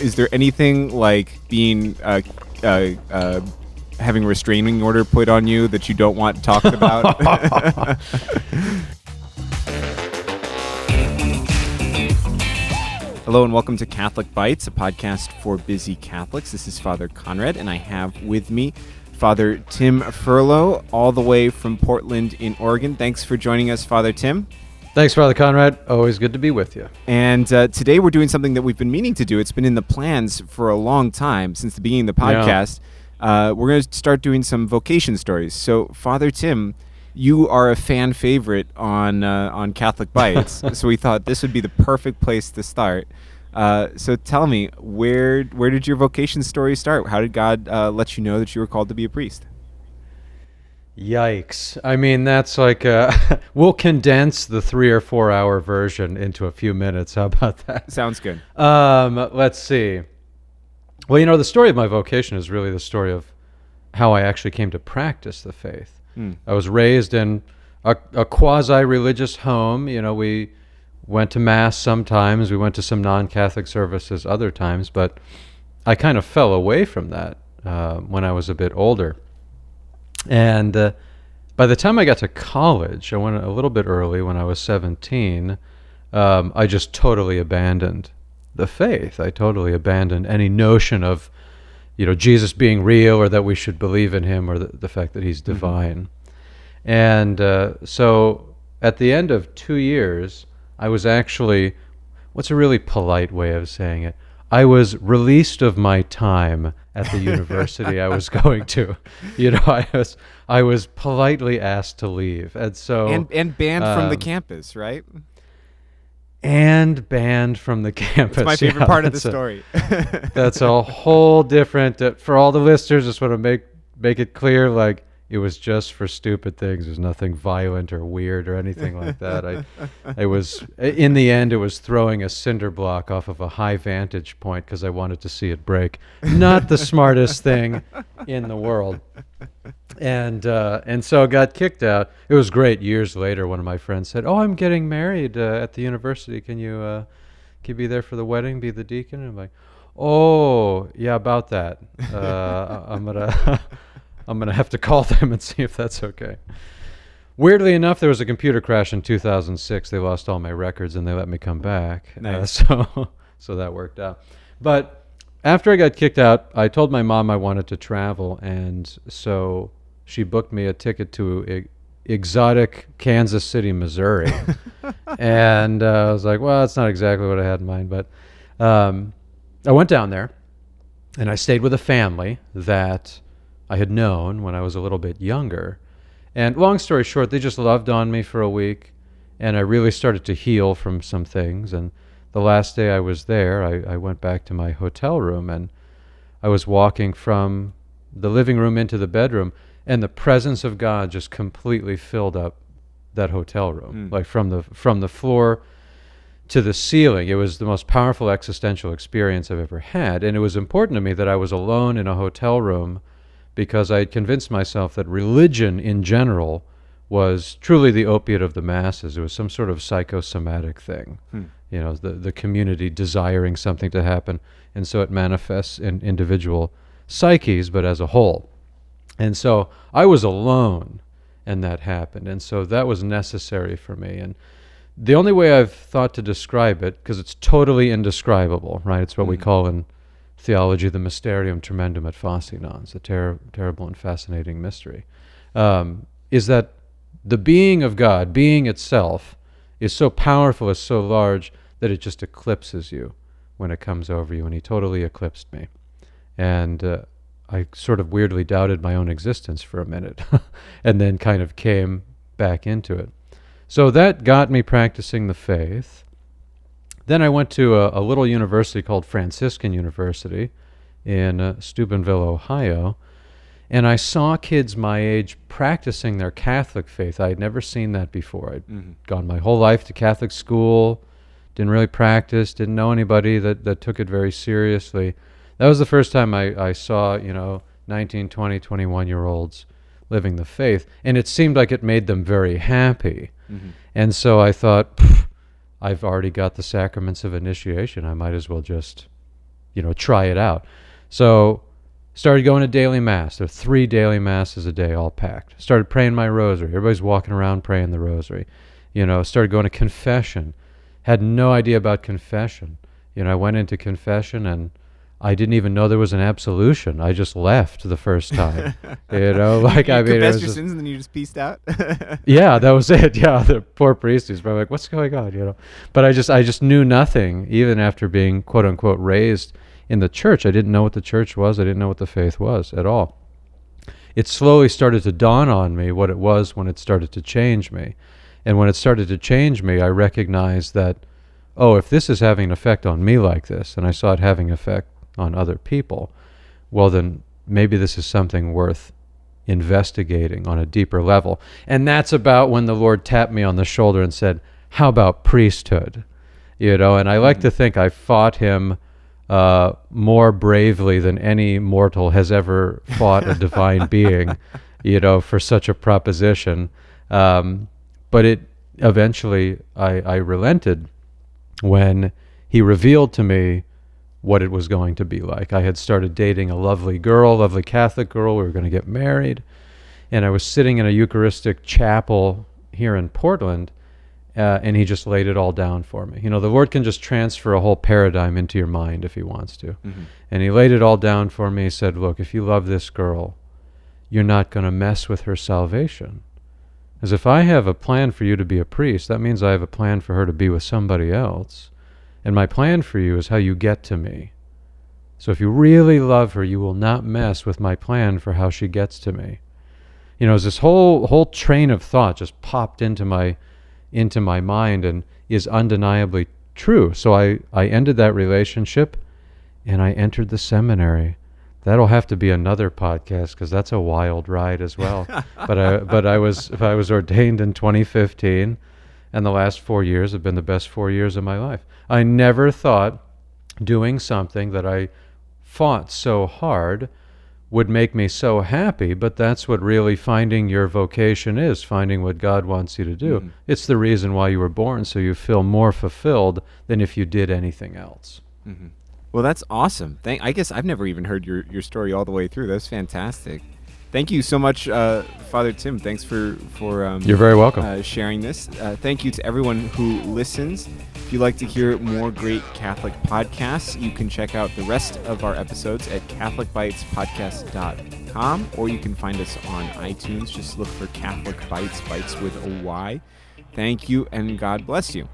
Is there anything like being uh, uh, uh, having a restraining order put on you that you don't want talked about? Hello and welcome to Catholic Bytes, a podcast for busy Catholics. This is Father Conrad, and I have with me Father Tim Furlow, all the way from Portland in Oregon. Thanks for joining us, Father Tim. Thanks, Father Conrad. Always good to be with you. And uh, today we're doing something that we've been meaning to do. It's been in the plans for a long time since the beginning of the podcast. Yeah. Uh, we're going to start doing some vocation stories. So, Father Tim, you are a fan favorite on uh, on Catholic Bytes, so we thought this would be the perfect place to start. Uh, so tell me, where where did your vocation story start? How did God uh, let you know that you were called to be a priest? Yikes. I mean, that's like, uh, we'll condense the three or four hour version into a few minutes. How about that? Sounds good. Um, let's see. Well, you know, the story of my vocation is really the story of how I actually came to practice the faith. Mm. I was raised in a, a quasi religious home. You know, we went to Mass sometimes, we went to some non Catholic services other times, but I kind of fell away from that uh, when I was a bit older. And uh, by the time I got to college, I went a little bit early when I was 17. Um, I just totally abandoned the faith. I totally abandoned any notion of, you know, Jesus being real or that we should believe in him or the, the fact that he's mm-hmm. divine. Mm-hmm. And uh, so at the end of two years, I was actually, what's a really polite way of saying it? I was released of my time at the university I was going to. You know, I was I was politely asked to leave, and so and and banned um, from the um, campus, right? And banned from the campus. That's my favorite yeah, part of the story. A, that's a whole different. Uh, for all the listeners, just want to make make it clear, like it was just for stupid things. There's nothing violent or weird or anything like that. I, I was in the end, it was throwing a cinder block off of a high vantage point because I wanted to see it break. Not the smartest thing in the world. And uh, and so got kicked out. It was great. Years later, one of my friends said, "Oh, I'm getting married uh, at the university. Can you uh, can you be there for the wedding? Be the deacon?" And I'm like, "Oh, yeah, about that. Uh, I'm gonna." I'm going to have to call them and see if that's okay. Weirdly enough, there was a computer crash in 2006. They lost all my records and they let me come back. Uh, nice. Uh, so, so that worked out. But after I got kicked out, I told my mom I wanted to travel, and so she booked me a ticket to e- exotic Kansas City, Missouri. and uh, I was like, well, that's not exactly what I had in mind, but um, I went down there, and I stayed with a family that I had known when I was a little bit younger. And long story short, they just loved on me for a week, and I really started to heal from some things. And the last day I was there, I, I went back to my hotel room, and I was walking from the living room into the bedroom, and the presence of God just completely filled up that hotel room, mm. like from the from the floor to the ceiling. It was the most powerful existential experience I've ever had, and it was important to me that I was alone in a hotel room because I had convinced myself that religion in general was truly the opiate of the masses. It was some sort of psychosomatic thing. Hmm. You know, the, the community desiring something to happen. And so it manifests in individual psyches, but as a whole. And so I was alone, and that happened. And so that was necessary for me. And the only way I've thought to describe it, because it's totally indescribable, right? It's what mm-hmm. we hmm. call in theology, the mysterium tremendum et fascinans, the ter- terrible and fascinating mystery, um, is that the being of God, being itself, is so powerful, is so large that it just eclipses you when it comes over you. And he totally eclipsed me. And uh, I sort of weirdly doubted my own existence for a minute and then kind of came back into it. So that got me practicing the faith. Then I went to a, a little university called Franciscan University in uh, Steubenville, Ohio, and I saw kids my age practicing their Catholic faith. I had never seen that before. I'd mm-hmm. gone my whole life to Catholic school, didn't really practice, didn't know anybody that, that took it very seriously. That was the first time I, I saw, you know, 19, 20, 21 year olds living the faith. And it seemed like it made them very happy. Mm-hmm. And so I thought, I've already got the sacraments of initiation. I might as well just, you know, try it out. So started going to daily mass. There are three daily masses a day, all packed. Started praying my rosary. Everybody's walking around praying the rosary. You know, started going to confession. Had no idea about confession. You know, I went into confession and I didn't even know there was an absolution. I just left the first time. you know, like you I mean, confessed your just- sins and then you just pieced out. yeah, that was it. Yeah, the poor priest who's probably like, "What's going on?" You know. But I just, I just knew nothing, even after being quote unquote raised in the church. I didn't know what the church was. I didn't know what the faith was at all. It slowly started to dawn on me what it was when it started to change me, and when it started to change me, I recognized that, oh, if this is having an effect on me like this, and I saw it having effect on other people, well then maybe this is something worth investigating on a deeper level. And that's about when the Lord tapped me on the shoulder and said, How about priesthood? You know, and I like to think I fought him uh, more bravely than any mortal has ever fought a divine being, you know, for such a proposition. Um, but it eventually, I, I relented when he revealed to me what it was going to be like. I had started dating a lovely girl, lovely Catholic girl. We were going to get married. And I was sitting in a Eucharistic chapel here in Portland, uh, and he just laid it all down for me. You know, the Lord can just transfer a whole paradigm into your mind if he wants to. Mhm. And he laid it all down for me. He said, Look, if you love this girl, you're not going to mess with her salvation. As if I have a plan for you to be a priest, that means I have a plan for her to be with somebody else. And my plan for you is how you get to me. So if you really love her, you will not mess with my plan for how she gets to me. You know, as this whole whole train of thought just popped into my into my mind and is undeniably true. So I, I ended that relationship and I entered the seminary. That'll have to be another podcast because that's a wild ride as well. but I but I was if I was ordained in 2015, and the last four years have been the best four years of my life. I never thought doing something that I fought so hard would make me so happy, but that's what really finding your vocation is, finding what God wants you to do. Mhm. It's the reason why you were born, so you feel more fulfilled than if you did anything else. Mhm. Well, that's awesome. Thank. I guess I've never even heard your, your story all the way through. That's fantastic. Thank you so much, uh, Father Tim. Thanks for for um, You're very welcome. uh, sharing this. Uh, thank you to everyone who listens. If you'd like to hear more great Catholic podcasts, you can check out the rest of our episodes at CatholicBytesPodcast.com, or you can find us on iTunes. Just look for Catholic Bytes, Bytes with a Y. Thank you, and God bless you.